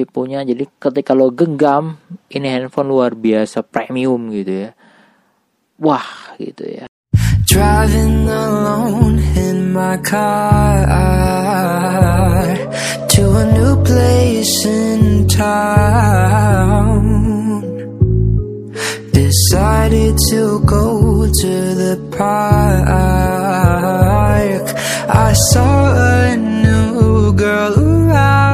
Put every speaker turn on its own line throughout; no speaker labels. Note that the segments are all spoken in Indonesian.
cipunya jadi ketika lo genggam ini handphone luar biasa premium gitu ya wah gitu ya Driving alone in my car to a new place in town. Decided to go to the park. I saw a new girl around.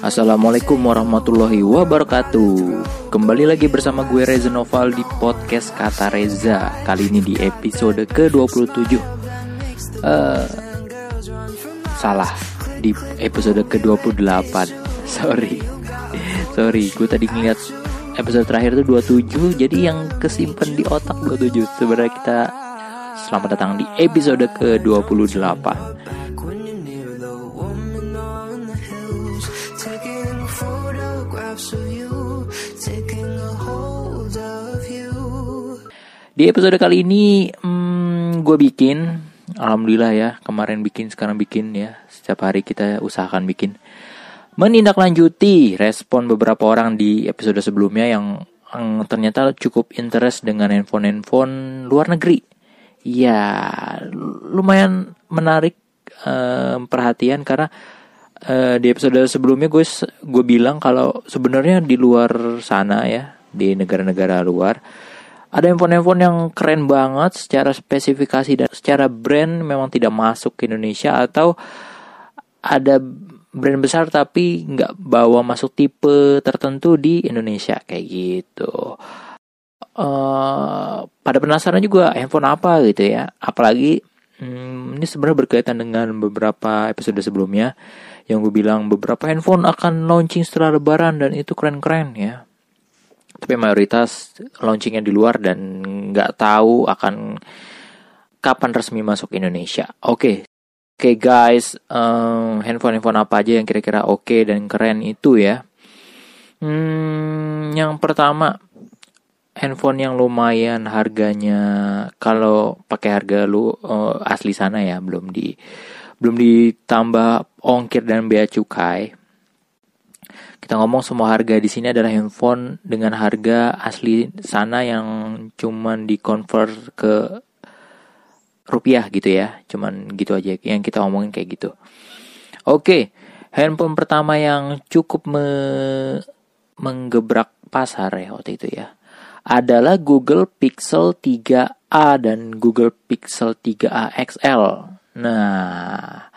Assalamualaikum warahmatullahi wabarakatuh. Kembali lagi bersama gue Reza Noval di podcast Kata Reza. Kali ini di episode ke-27. Uh, salah, di episode ke-28. Sorry. Sorry, gue tadi ngeliat episode terakhir itu 27, jadi yang kesimpan di otak 27. Sebenarnya kita selamat datang di episode ke-28. Di episode kali ini hmm, gue bikin Alhamdulillah ya kemarin bikin sekarang bikin ya. Setiap hari kita usahakan bikin. Menindaklanjuti respon beberapa orang di episode sebelumnya yang, yang ternyata cukup interest dengan handphone-handphone luar negeri. Ya lumayan menarik uh, perhatian karena uh, di episode sebelumnya gue gue bilang kalau sebenarnya di luar sana ya di negara-negara luar ada handphone-handphone yang keren banget secara spesifikasi dan secara brand memang tidak masuk ke Indonesia atau ada brand besar tapi nggak bawa masuk tipe tertentu di Indonesia kayak gitu. Uh, pada penasaran juga handphone apa gitu ya, apalagi hmm, ini sebenarnya berkaitan dengan beberapa episode sebelumnya yang gue bilang beberapa handphone akan launching setelah Lebaran dan itu keren-keren ya tapi mayoritas launchingnya di luar dan nggak tahu akan kapan resmi masuk Indonesia. Oke, okay. oke okay, guys, um, handphone-handphone apa aja yang kira-kira oke okay dan keren itu ya? Hmm, yang pertama handphone yang lumayan harganya kalau pakai harga lu uh, asli sana ya belum di belum ditambah ongkir dan bea cukai kita ngomong semua harga di sini adalah handphone dengan harga asli sana yang cuman di convert ke rupiah gitu ya. Cuman gitu aja yang kita ngomongin kayak gitu. Oke, handphone pertama yang cukup me menggebrak pasar ya waktu itu ya. Adalah Google Pixel 3a dan Google Pixel 3a XL. Nah,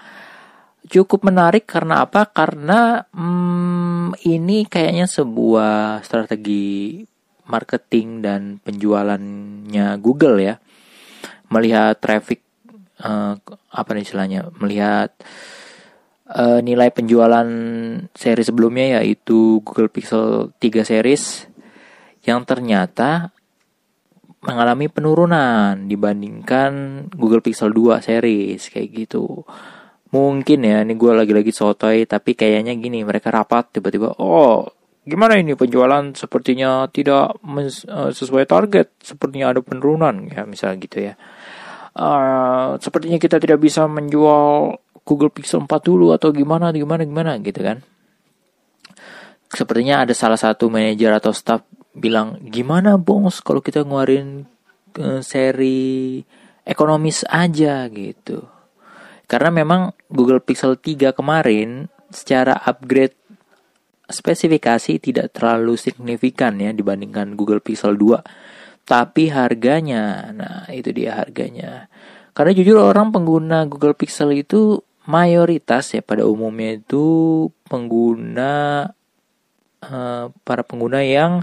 cukup menarik karena apa? Karena hmm, ini kayaknya sebuah strategi marketing dan penjualannya Google ya. Melihat traffic uh, apa nih istilahnya? Melihat uh, nilai penjualan seri sebelumnya yaitu Google Pixel 3 series yang ternyata mengalami penurunan dibandingkan Google Pixel 2 series kayak gitu mungkin ya ini gue lagi-lagi sotoy tapi kayaknya gini mereka rapat tiba-tiba oh gimana ini penjualan sepertinya tidak uh, sesuai target sepertinya ada penurunan ya misal gitu ya. Uh, sepertinya kita tidak bisa menjual Google Pixel 4 dulu atau gimana gimana gimana gitu kan. Sepertinya ada salah satu manajer atau staff bilang gimana bos kalau kita ngeluarin uh, seri ekonomis aja gitu karena memang Google Pixel 3 kemarin secara upgrade spesifikasi tidak terlalu signifikan ya dibandingkan Google Pixel 2. Tapi harganya, nah itu dia harganya. Karena jujur orang pengguna Google Pixel itu mayoritas ya pada umumnya itu pengguna uh, para pengguna yang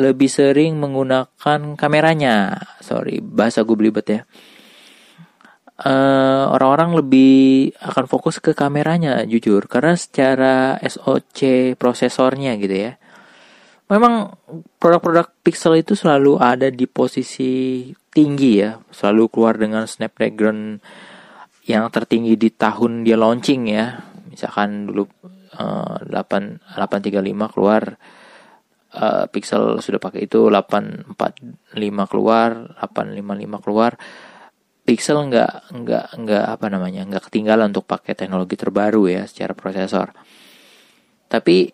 lebih sering menggunakan kameranya. Sorry, bahasa gue belibet ya eh, orang-orang lebih akan fokus ke kameranya jujur. Karena secara SoC prosesornya gitu ya. Memang produk-produk Pixel itu selalu ada di posisi tinggi ya. Selalu keluar dengan Snapdragon yang tertinggi di tahun dia launching ya. Misalkan dulu uh, 8 835 keluar uh, Pixel sudah pakai itu 845 keluar 855 keluar Pixel nggak nggak nggak apa namanya nggak ketinggalan untuk pakai teknologi terbaru ya secara prosesor. Tapi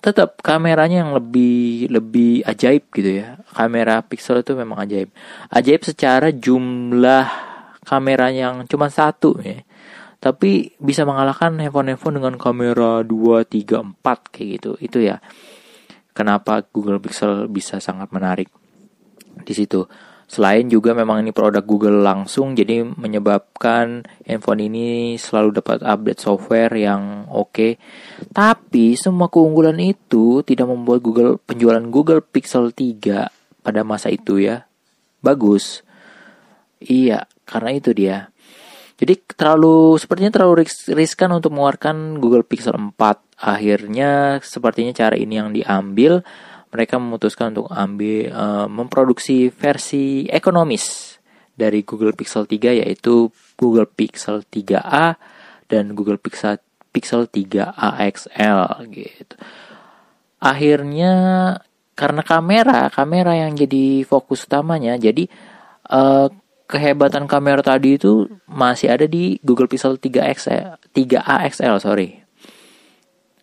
tetap kameranya yang lebih lebih ajaib gitu ya. Kamera Pixel itu memang ajaib. Ajaib secara jumlah kamera yang cuma satu ya. Tapi bisa mengalahkan handphone-handphone dengan kamera 2, 3, 4 kayak gitu. Itu ya. Kenapa Google Pixel bisa sangat menarik di situ. Selain juga memang ini produk Google langsung, jadi menyebabkan handphone ini selalu dapat update software yang oke. Okay. Tapi semua keunggulan itu tidak membuat Google penjualan Google Pixel 3 pada masa itu ya bagus. Iya, karena itu dia. Jadi terlalu sepertinya terlalu riskan untuk mengeluarkan Google Pixel 4. Akhirnya sepertinya cara ini yang diambil mereka memutuskan untuk ambil uh, memproduksi versi ekonomis dari Google Pixel 3 yaitu Google Pixel 3a dan Google Pixel Pixel 3a XL gitu. Akhirnya karena kamera, kamera yang jadi fokus utamanya, jadi uh, kehebatan kamera tadi itu masih ada di Google Pixel 3 XL, 3a XL sorry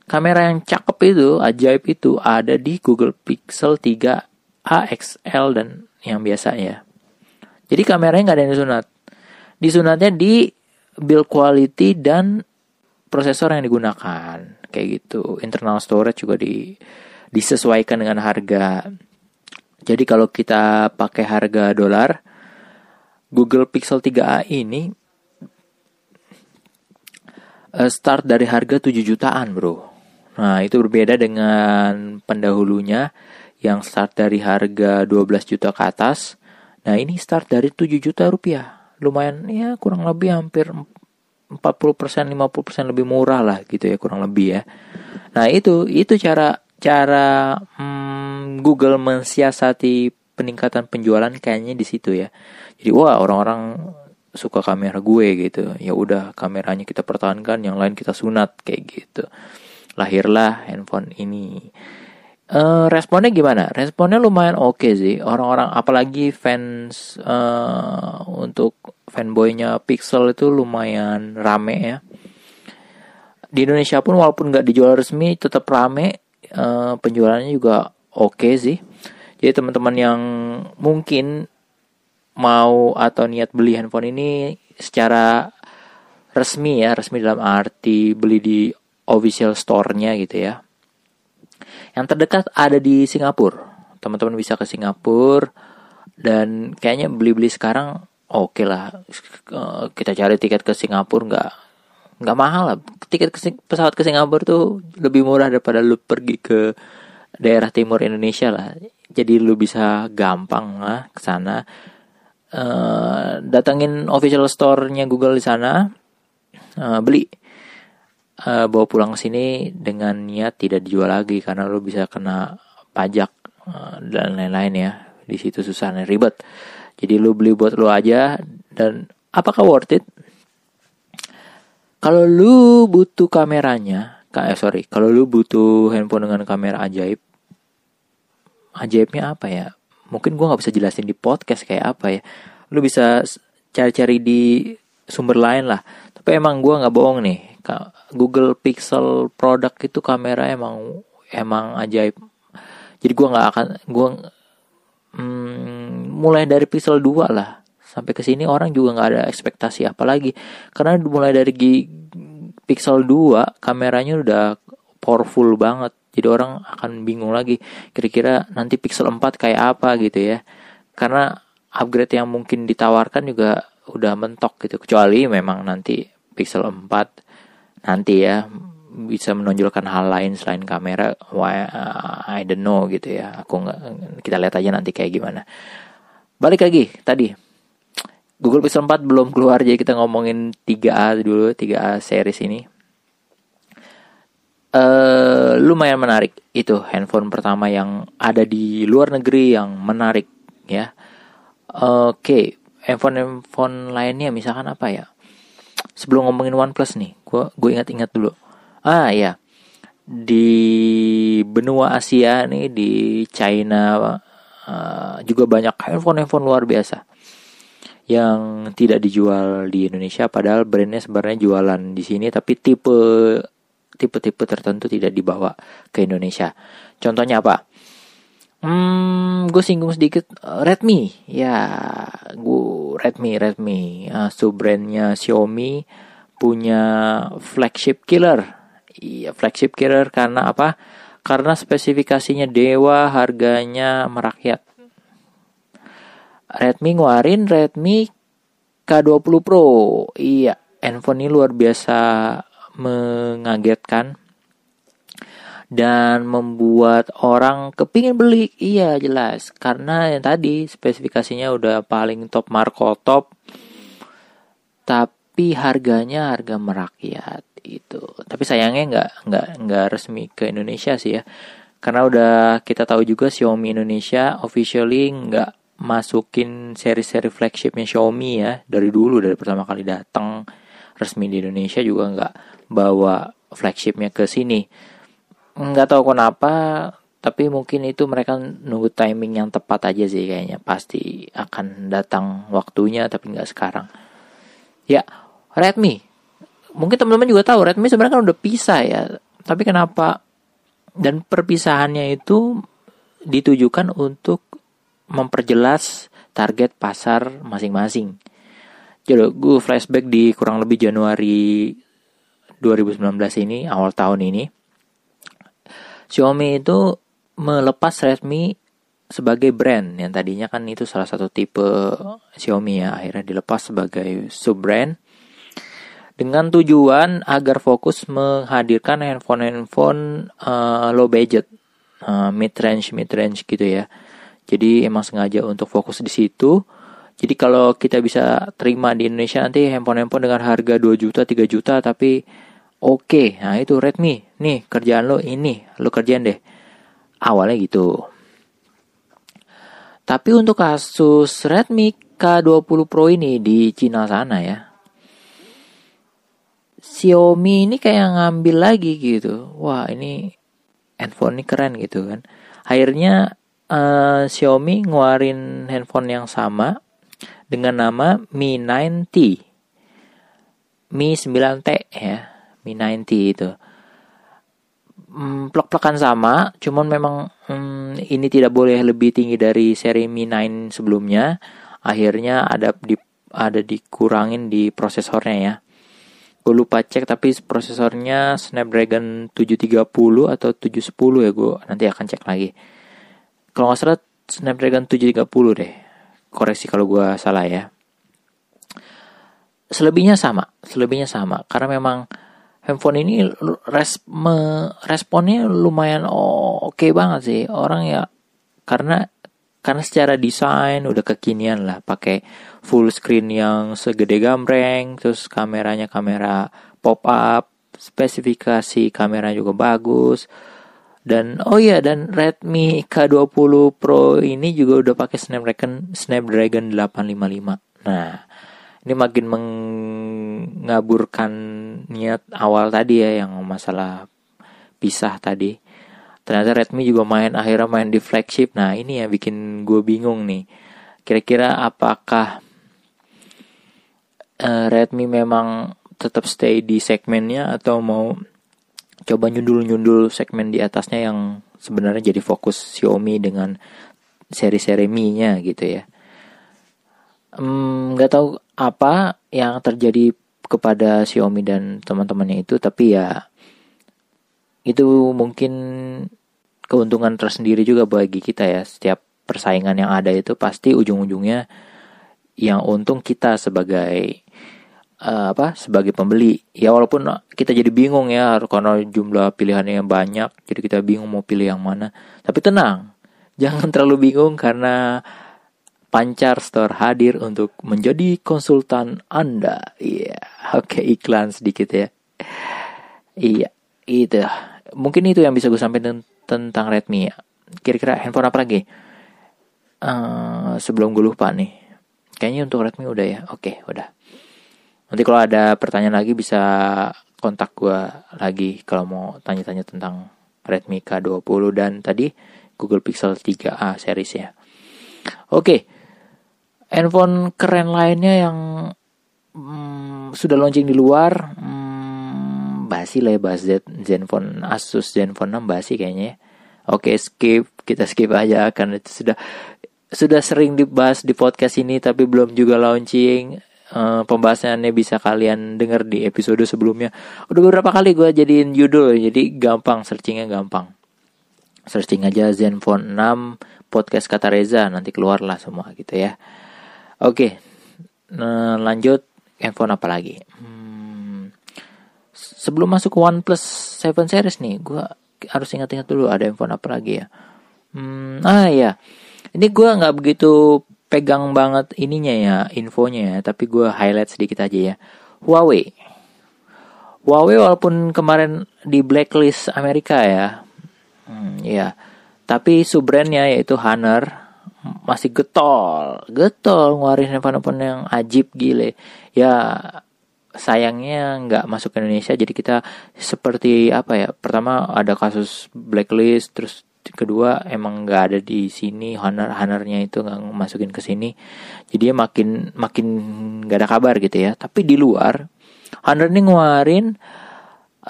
kamera yang cakep itu, ajaib itu ada di Google Pixel 3 AXL dan yang biasanya. Jadi kameranya nggak ada yang disunat. Disunatnya di build quality dan prosesor yang digunakan. Kayak gitu. Internal storage juga di disesuaikan dengan harga. Jadi kalau kita pakai harga dolar, Google Pixel 3a ini eh, start dari harga 7 jutaan, Bro. Nah, itu berbeda dengan pendahulunya yang start dari harga 12 juta ke atas. Nah, ini start dari 7 juta rupiah. Lumayan ya kurang lebih hampir 40% 50% lebih murah lah gitu ya kurang lebih ya. Nah, itu itu cara cara hmm, Google mensiasati peningkatan penjualan kayaknya di situ ya. Jadi wah orang-orang suka kamera gue gitu. Ya udah kameranya kita pertahankan, yang lain kita sunat kayak gitu lahirlah handphone ini. Uh, responnya gimana? Responnya lumayan oke okay sih. Orang-orang apalagi fans uh, untuk fanboynya Pixel itu lumayan rame ya. Di Indonesia pun walaupun nggak dijual resmi tetap rame. Uh, penjualannya juga oke okay sih. Jadi teman-teman yang mungkin mau atau niat beli handphone ini secara resmi ya, resmi dalam arti beli di official store-nya gitu ya. Yang terdekat ada di Singapura. Teman-teman bisa ke Singapura dan kayaknya beli-beli sekarang oke okay lah. Kita cari tiket ke Singapura nggak nggak mahal lah. Tiket ke, pesawat ke Singapura tuh lebih murah daripada lu pergi ke daerah timur Indonesia lah. Jadi lu bisa gampang lah ke sana. Uh, datengin official store-nya Google di sana, uh, beli uh, bawa pulang ke sini dengan niat tidak dijual lagi karena lo bisa kena pajak uh, dan lain-lain ya. Di situ susah dan ribet. Jadi lo beli buat lo aja dan apakah worth it? Kalau lu butuh kameranya eh, sorry kalau lu butuh handphone dengan kamera ajaib ajaibnya apa ya? Mungkin gue nggak bisa jelasin di podcast kayak apa ya. Lu bisa cari-cari di sumber lain lah. Tapi emang gue nggak bohong nih Google Pixel produk itu kamera emang emang ajaib. Jadi gue nggak akan gue hmm, mulai dari Pixel 2 lah. Sampai ke sini orang juga nggak ada ekspektasi apa lagi karena mulai dari Pixel 2 kameranya udah powerful banget. Jadi orang akan bingung lagi kira-kira nanti Pixel 4 kayak apa gitu ya. Karena upgrade yang mungkin ditawarkan juga udah mentok gitu. Kecuali memang nanti Pixel 4 nanti ya bisa menonjolkan hal lain selain kamera why uh, I don't know gitu ya. Aku nggak kita lihat aja nanti kayak gimana. Balik lagi tadi. Google Pixel 4 belum keluar jadi kita ngomongin 3A dulu 3A series ini. Uh, lumayan menarik. Itu handphone pertama yang ada di luar negeri yang menarik ya. Oke okay. handphone handphone lainnya misalkan apa ya sebelum ngomongin OnePlus nih, gue gue ingat-ingat dulu. Ah ya, di benua Asia nih di China uh, juga banyak handphone handphone luar biasa. yang tidak dijual di Indonesia padahal brandnya sebenarnya jualan di sini tapi tipe tipe-tipe tertentu tidak dibawa ke Indonesia. Contohnya apa? Hmm, gue singgung sedikit Redmi, ya, gue Redmi, Redmi, uh, sub brandnya Xiaomi punya flagship killer, iya flagship killer karena apa? Karena spesifikasinya dewa, harganya merakyat. Redmi ngeluarin Redmi K20 Pro. Iya, handphone ini luar biasa mengagetkan dan membuat orang kepingin beli. Iya jelas, karena yang tadi spesifikasinya udah paling top Marco top, tapi harganya harga merakyat itu. Tapi sayangnya nggak nggak nggak resmi ke Indonesia sih ya, karena udah kita tahu juga Xiaomi Indonesia officially nggak masukin seri-seri flagshipnya Xiaomi ya. Dari dulu dari pertama kali datang resmi di Indonesia juga nggak bawa flagshipnya ke sini nggak tahu kenapa tapi mungkin itu mereka nunggu timing yang tepat aja sih kayaknya. Pasti akan datang waktunya tapi nggak sekarang. Ya Redmi. Mungkin teman-teman juga tahu Redmi sebenarnya kan udah pisah ya. Tapi kenapa? Dan perpisahannya itu ditujukan untuk memperjelas target pasar masing-masing. Jadi gue flashback di kurang lebih Januari 2019 ini, awal tahun ini. Xiaomi itu melepas Redmi sebagai brand. Yang tadinya kan itu salah satu tipe Xiaomi ya akhirnya dilepas sebagai sub brand dengan tujuan agar fokus menghadirkan handphone-handphone uh, low budget uh, mid range mid range gitu ya. Jadi emang sengaja untuk fokus di situ. Jadi kalau kita bisa terima di Indonesia nanti handphone-handphone dengan harga 2 juta, 3 juta tapi oke. Okay. Nah, itu Redmi. Nih, kerjaan lo ini, lo kerjaan deh. Awalnya gitu. Tapi untuk kasus Redmi K20 Pro ini di Cina sana ya. Xiaomi ini kayak ngambil lagi gitu. Wah, ini handphone ini keren gitu kan. Akhirnya uh, Xiaomi ngeluarin handphone yang sama dengan nama Mi 9T. Mi 9T ya, Mi 9T itu. Hmm, plek-plekan sama, cuman memang hmm, ini tidak boleh lebih tinggi dari seri Mi 9 sebelumnya. Akhirnya ada di ada dikurangin di prosesornya ya. Gue lupa cek tapi prosesornya Snapdragon 730 atau 710 ya gue nanti akan cek lagi kalau nggak salah Snapdragon 730 deh koreksi kalau gue salah ya selebihnya sama selebihnya sama karena memang handphone ini res, me, responnya lumayan oke okay banget sih. Orang ya karena karena secara desain udah kekinian lah. Pakai full screen yang segede gambreng terus kameranya kamera pop up spesifikasi kamera juga bagus. Dan oh iya dan Redmi K20 Pro ini juga udah pakai Snapdragon Snapdragon 855. Nah, ini makin mengaburkan niat awal tadi ya yang masalah pisah tadi. Ternyata Redmi juga main akhirnya main di flagship. Nah, ini yang bikin gue bingung nih. Kira-kira apakah uh, Redmi memang tetap stay di segmennya atau mau coba nyundul-nyundul segmen di atasnya yang sebenarnya jadi fokus Xiaomi dengan seri-seri Mi-nya gitu ya. Nggak hmm, tahu apa yang terjadi kepada Xiaomi dan teman-temannya itu, tapi ya itu mungkin keuntungan tersendiri juga bagi kita ya. Setiap persaingan yang ada itu pasti ujung-ujungnya yang untung kita sebagai uh, apa sebagai pembeli ya walaupun kita jadi bingung ya karena jumlah pilihannya yang banyak jadi kita bingung mau pilih yang mana tapi tenang jangan terlalu bingung karena Pancar Store hadir untuk menjadi konsultan Anda. Iya, yeah. oke okay, iklan sedikit ya. Iya, itu. Mungkin itu yang bisa gue sampaikan tentang Redmi ya. Kira-kira handphone apa lagi? Uh, sebelum gue lupa nih. Kayaknya untuk Redmi udah ya. Oke, okay, udah. Nanti kalau ada pertanyaan lagi bisa kontak gue lagi kalau mau tanya-tanya tentang Redmi K20 dan tadi Google Pixel 3a series ya. Oke. Handphone keren lainnya yang hmm, sudah launching di luar hmm, basi lah ya bahas Z, Zenfone Asus Zenfone 6 basi kayaknya ya. Oke skip kita skip aja karena itu sudah sudah sering dibahas di podcast ini tapi belum juga launching. Uh, pembahasannya bisa kalian dengar di episode sebelumnya. Udah beberapa kali gue jadiin judul jadi gampang searchingnya gampang. Searching aja Zenfone 6 podcast kata Reza nanti keluarlah semua gitu ya oke nah, lanjut handphone apa lagi? Hmm, sebelum masuk ke OnePlus 7 series nih gue harus ingat-ingat dulu ada handphone apa lagi ya. Hmm, ah ya ini gue nggak begitu pegang banget ininya ya, infonya ya, tapi gue highlight sedikit aja ya. Huawei. Huawei walaupun kemarin di blacklist Amerika ya, hmm, ya, tapi subbrandnya yaitu Honor masih getol, getol ngeluarin handphone-handphone yang ajib gile. Ya sayangnya nggak masuk ke Indonesia jadi kita seperti apa ya? Pertama ada kasus blacklist terus kedua emang nggak ada di sini honor honornya itu nggak masukin ke sini. Jadi dia makin makin nggak ada kabar gitu ya. Tapi di luar honor ini ngeluarin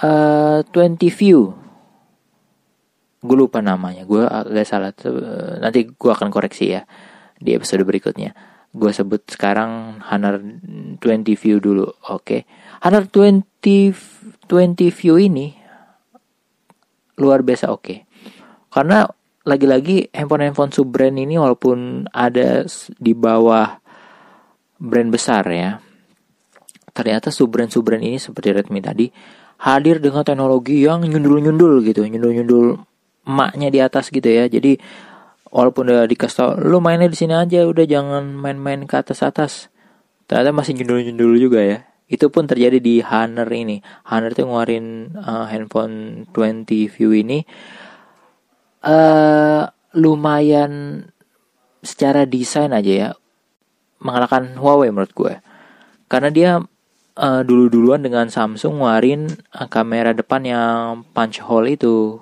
uh, 20 view gue lupa namanya. Gue agak salah tuh nanti gue akan koreksi ya di episode berikutnya. Gue sebut sekarang honor 20 view dulu oke? Okay. honor 20 20 view ini luar biasa oke. Okay karena lagi-lagi handphone-handphone sub brand ini walaupun ada di bawah brand besar ya ternyata sub brand sub brand ini seperti Redmi tadi hadir dengan teknologi yang nyundul-nyundul gitu nyundul-nyundul emaknya di atas gitu ya. Jadi walaupun udah dikasih tau lu mainnya di sini aja udah jangan main-main ke atas atas. Ternyata masih nyundul-nyundul juga ya. Itu pun terjadi di Honor ini. Honor tuh ngeluarin uh, handphone 20 view ini uh, lumayan secara desain aja ya mengalahkan Huawei menurut gue. Karena dia uh, dulu-duluan dengan Samsung warin uh, kamera depan yang punch hole itu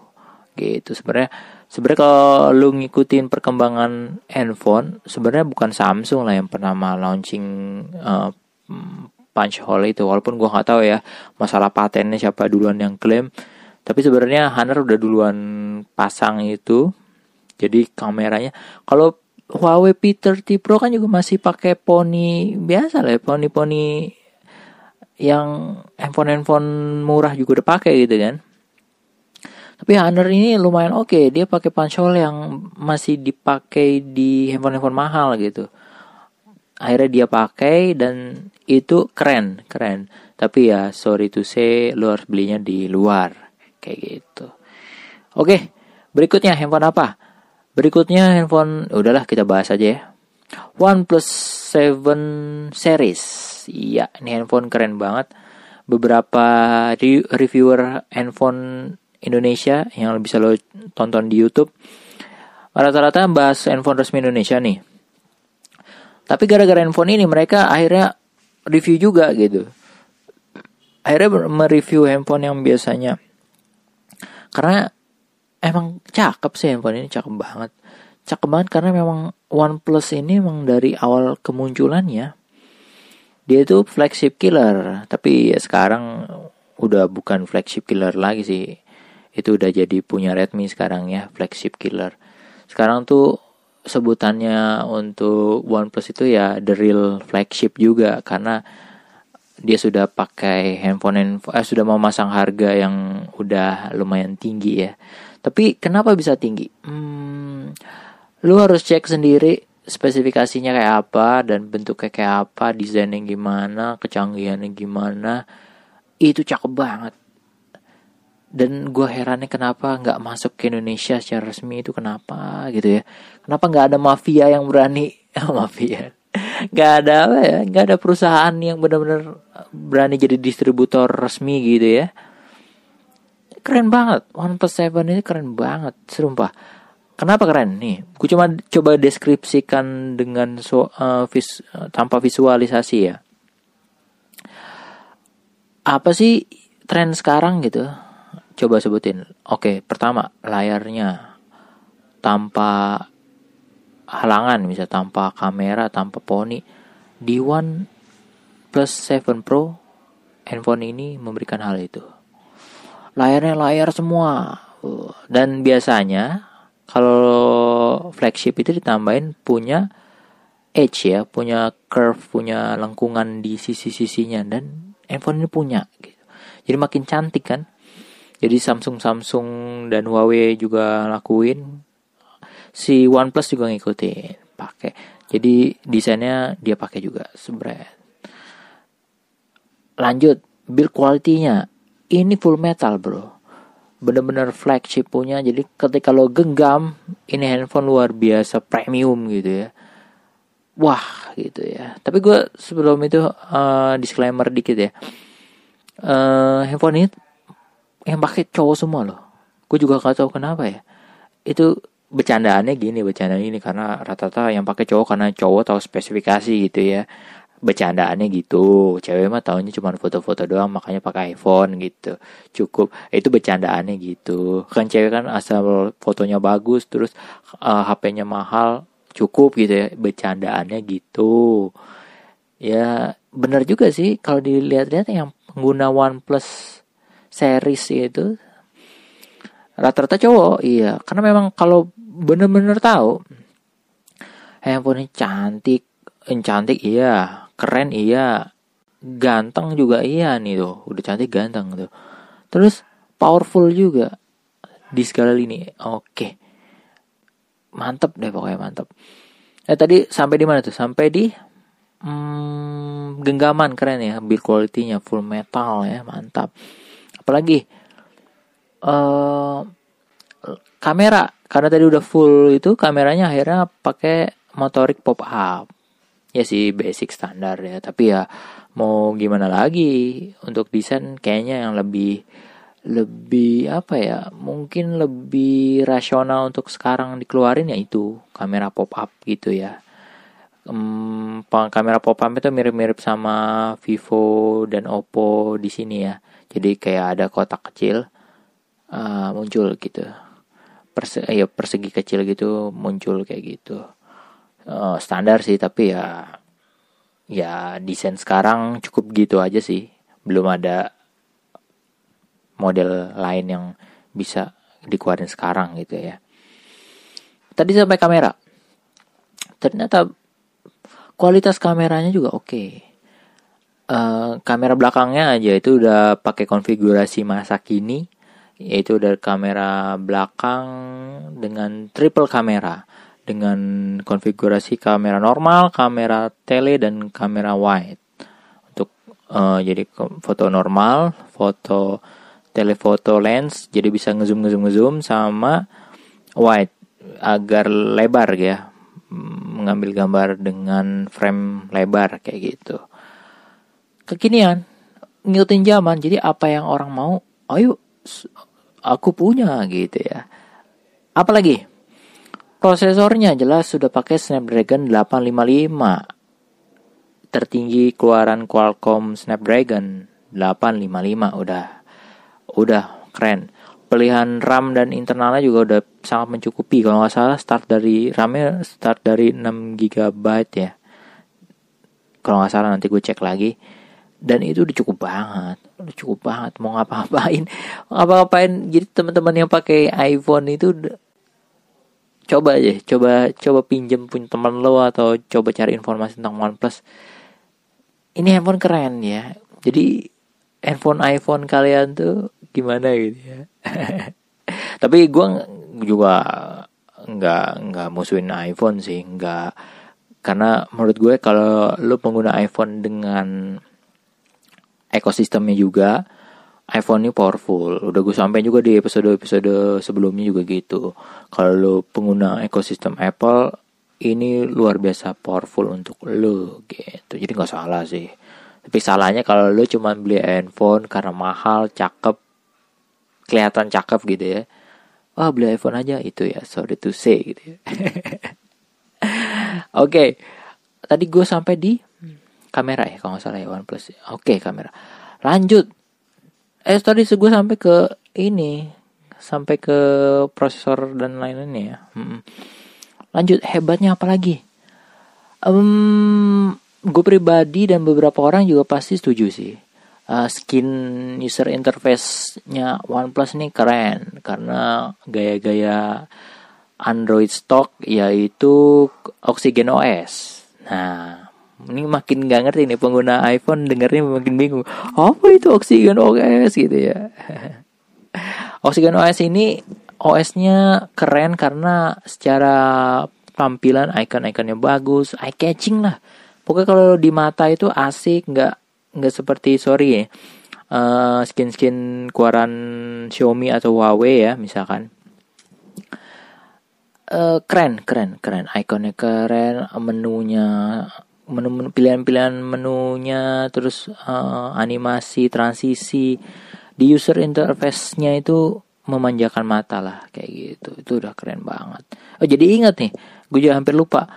gitu. Sebenarnya sebenarnya kalau lu ngikutin perkembangan handphone sebenarnya bukan Samsung lah yang pernah launching uh, punch hole itu. Walaupun gue nggak tahu ya masalah patennya siapa duluan yang klaim. Tapi sebenarnya Honor udah duluan pasang itu. Jadi kameranya kalau Huawei P30 Pro kan juga masih pakai poni biasa lah poni-poni yang handphone-handphone murah juga udah pakai gitu kan tapi Honor ini lumayan oke. Okay. dia pakai punch hole yang masih dipakai di handphone-handphone mahal gitu. Akhirnya dia pakai dan itu keren keren. Tapi ya sorry to say lu harus belinya di luar. Kayak gitu. Oke berikutnya handphone apa? Berikutnya handphone udahlah kita bahas aja ya. OnePlus 7 series. Iya ini handphone keren banget. Beberapa reviewer handphone Indonesia yang bisa lo tonton di YouTube. Rata-rata bahas handphone resmi Indonesia nih. Tapi gara-gara handphone ini mereka akhirnya review juga gitu. Akhirnya mereview handphone yang biasanya. Karena emang cakep sih handphone ini cakep banget. Cakep banget karena memang OnePlus ini memang dari awal kemunculannya dia itu flagship killer. Tapi ya sekarang udah bukan flagship killer lagi sih itu udah jadi punya Redmi sekarang ya flagship killer sekarang tuh sebutannya untuk OnePlus itu ya the real flagship juga karena dia sudah pakai handphone eh, sudah memasang harga yang udah lumayan tinggi ya. Tapi kenapa bisa tinggi? Hmm, lu harus cek sendiri spesifikasinya kayak apa dan bentuknya kayak apa, desainnya gimana, kecanggihannya gimana. Itu cakep banget. Dan gue herannya kenapa nggak masuk ke Indonesia secara resmi itu kenapa gitu ya? Kenapa nggak ada mafia yang berani? Mafia? nggak ada apa ya? Nggak ada perusahaan yang benar-benar berani jadi distributor resmi gitu ya. Keren banget. One Plus Seven ini keren banget serumpah kenapa keren? Nih gue cuma coba deskripsikan dengan so, uh, vis, uh, tanpa visualisasi ya. Apa sih tren sekarang gitu coba sebutin. Oke pertama layarnya. Tanpa halangan bisa tanpa kamera tanpa poni. Di One Plus 7 Pro handphone ini memberikan hal itu. Layarnya layar semua. Dan biasanya kalau flagship itu ditambahin punya edge ya punya curve punya lengkungan di sisi-sisinya. Dan handphone ini punya gitu. jadi makin cantik kan jadi Samsung Samsung dan Huawei juga lakuin. Si OnePlus juga ngikutin pakai. Jadi desainnya dia pakai juga sebenarnya. Lanjut build quality-nya. Ini full metal bro. Bener-bener flagship punya. Jadi ketika lo genggam ini handphone luar biasa premium gitu ya. Wah gitu ya. Tapi gue sebelum itu uh, disclaimer dikit ya. Uh, handphone ini yang pakai cowok semua loh. Gue juga gak tahu kenapa ya. Itu bercandaannya gini bercandaan ini karena rata-rata yang pakai cowok karena cowok tahu spesifikasi gitu ya. Bercandaannya gitu. Cewek mah tahunya cuma foto-foto doang makanya pakai iPhone gitu. Cukup. Itu bercandaannya gitu. Kan cewek kan asal fotonya bagus terus uh, eh, HP-nya mahal cukup gitu ya. Bercandaannya gitu. Ya benar juga sih kalau dilihat-lihat yang pengguna OnePlus series itu rata-rata cowok iya. Karena memang kalau bener-bener tahu handphone cantik cantik iya keren iya ganteng juga iya nih tuh. Udah cantik ganteng tuh. Terus powerful juga di skala ini oke. Mantep deh pokoknya mantep. Eh tadi sampai di mana tuh? Sampai di hmm, genggaman keren ya build quality-nya full metal ya mantap apalagi uh, kamera karena tadi udah full itu kameranya akhirnya pakai motorik pop up ya sih basic standar ya. Tapi ya mau gimana lagi untuk desain kayaknya yang lebih lebih apa ya mungkin lebih rasional untuk sekarang dikeluarin ya itu kamera pop up gitu ya. Um, kamera pop up itu mirip-mirip sama Vivo dan Oppo di sini ya jadi kayak ada kotak kecil uh, muncul gitu. Perse ya persegi kecil gitu muncul kayak gitu. Uh, standar sih tapi ya ya desain sekarang cukup gitu aja sih. Belum ada model lain yang bisa dikeluarin sekarang gitu ya. Tadi sampai kamera. Ternyata kualitas kameranya juga oke. okay uh, kamera belakangnya aja. Itu udah pakai konfigurasi masa kini. Yaitu dari kamera belakang dengan triple kamera. Dengan konfigurasi kamera normal, kamera tele dan kamera wide. Untuk uh, jadi foto normal, foto telefoto lens. Jadi bisa ngezoom ngezoom ngezoom sama wide. Agar lebar ya. Mengambil gambar dengan frame lebar kayak gitu kekinian ngikutin zaman. Jadi apa yang orang mau ayo aku punya gitu ya. Apalagi prosesornya jelas sudah pakai Snapdragon 855 tertinggi keluaran Qualcomm Snapdragon 855 udah udah keren. Pilihan RAM dan internalnya juga udah sangat mencukupi. Kalau nggak salah start dari RAM-nya start dari 6 GB ya. Kalau nggak salah nanti gue cek lagi dan itu udah cukup banget. Udah cukup banget. Mau ngapa-ngapain? Ngapa-ngapain? Jadi teman-teman yang pakai iPhone itu coba aja. Coba coba pinjem punya teman lo atau coba cari informasi tentang OnePlus. Ini handphone keren ya. Jadi handphone iPhone kalian tuh gimana gitu ya? Tapi gue juga nggak nggak musuhin iPhone sih. Nggak. Karena menurut gue kalau lo pengguna iPhone dengan ekosistemnya juga iPhone ini powerful. Udah gue sampein juga di episode-episode sebelumnya juga gitu. Kalau lo pengguna ekosistem Apple, ini luar biasa powerful untuk lo gitu. Jadi nggak salah sih. Tapi salahnya kalau lo cuma beli handphone karena mahal, cakep, kelihatan cakep gitu ya. Wah beli iPhone aja itu ya, sorry to say gitu ya. Oke, okay. tadi gue sampai di kamera ya kalau nggak salah ya OnePlus. Oke okay, kamera. Lanjut. Eh tadi gue sampai ke ini sampai ke prosesor dan lain-lainnya ya. Hmm. lanjut hebatnya apa lagi um, gue pribadi dan beberapa orang juga pasti setuju sih uh, skin user interface-nya OnePlus ini keren karena gaya-gaya Android stock yaitu Oxygen OS. Nah, ini makin nggak ngerti nih pengguna iPhone dengarnya makin bingung. Apa itu Oxygen OS gitu ya? Oxygen OS ini OS-nya keren karena secara tampilan icon-iconnya bagus, eye catching lah. Pokoknya kalau di mata itu asik, nggak nggak seperti sorry ya, uh, skin-skin keluaran Xiaomi atau Huawei ya misalkan uh, keren keren keren ikonnya keren menunya menu, pilihan-pilihan menunya terus uh, animasi transisi di user interface-nya itu memanjakan mata lah kayak gitu itu udah keren banget oh jadi ingat nih gue juga hampir lupa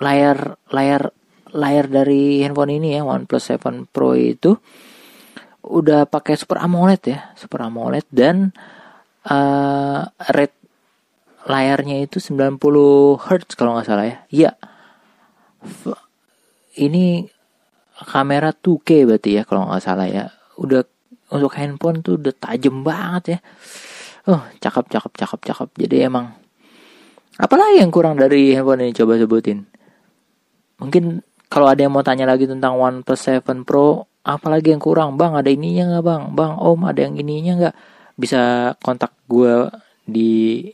layar layar layar dari handphone ini ya OnePlus 7 Pro itu udah pakai Super AMOLED ya Super AMOLED dan uh, red layarnya itu 90 Hz kalau nggak salah ya. Iya. Ini kamera 2K berarti ya kalau nggak salah ya. Udah untuk handphone tuh udah tajam banget ya. Oh, cakep cakep cakep cakep. Jadi emang apalagi yang kurang dari handphone ini coba sebutin. Mungkin kalau ada yang mau tanya lagi tentang OnePlus 7 Pro, apalagi yang kurang? Bang, ada ininya nggak bang? Bang, om ada yang ininya nggak? Bisa kontak gue di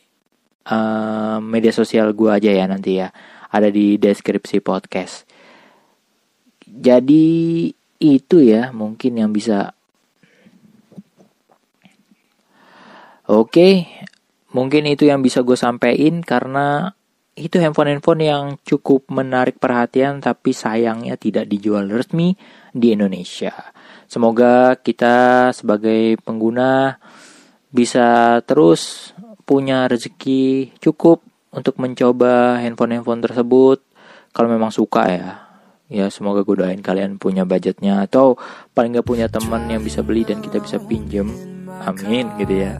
uh, media sosial gue aja ya nanti ya ada di deskripsi podcast jadi itu ya mungkin yang bisa oke mungkin itu yang bisa gue sampaikan karena itu handphone-handphone yang cukup menarik perhatian tapi sayangnya tidak dijual resmi di Indonesia. Semoga kita sebagai pengguna bisa terus punya rezeki cukup untuk mencoba handphone-handphone tersebut. Kalau memang suka ya ya semoga gue doain kalian punya budgetnya. Atau paling gak punya teman yang bisa beli dan kita bisa pinjem amin gitu ya.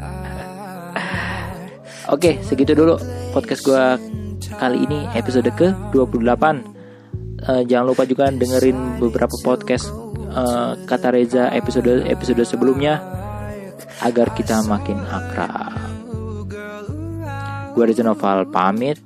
Oke segitu dulu podcast gue kali ini episode ke 28 uh, jangan lupa juga dengerin beberapa podcast uh, kata Reza episode episode sebelumnya agar kita makin akrab Gue Reza Noval pamit.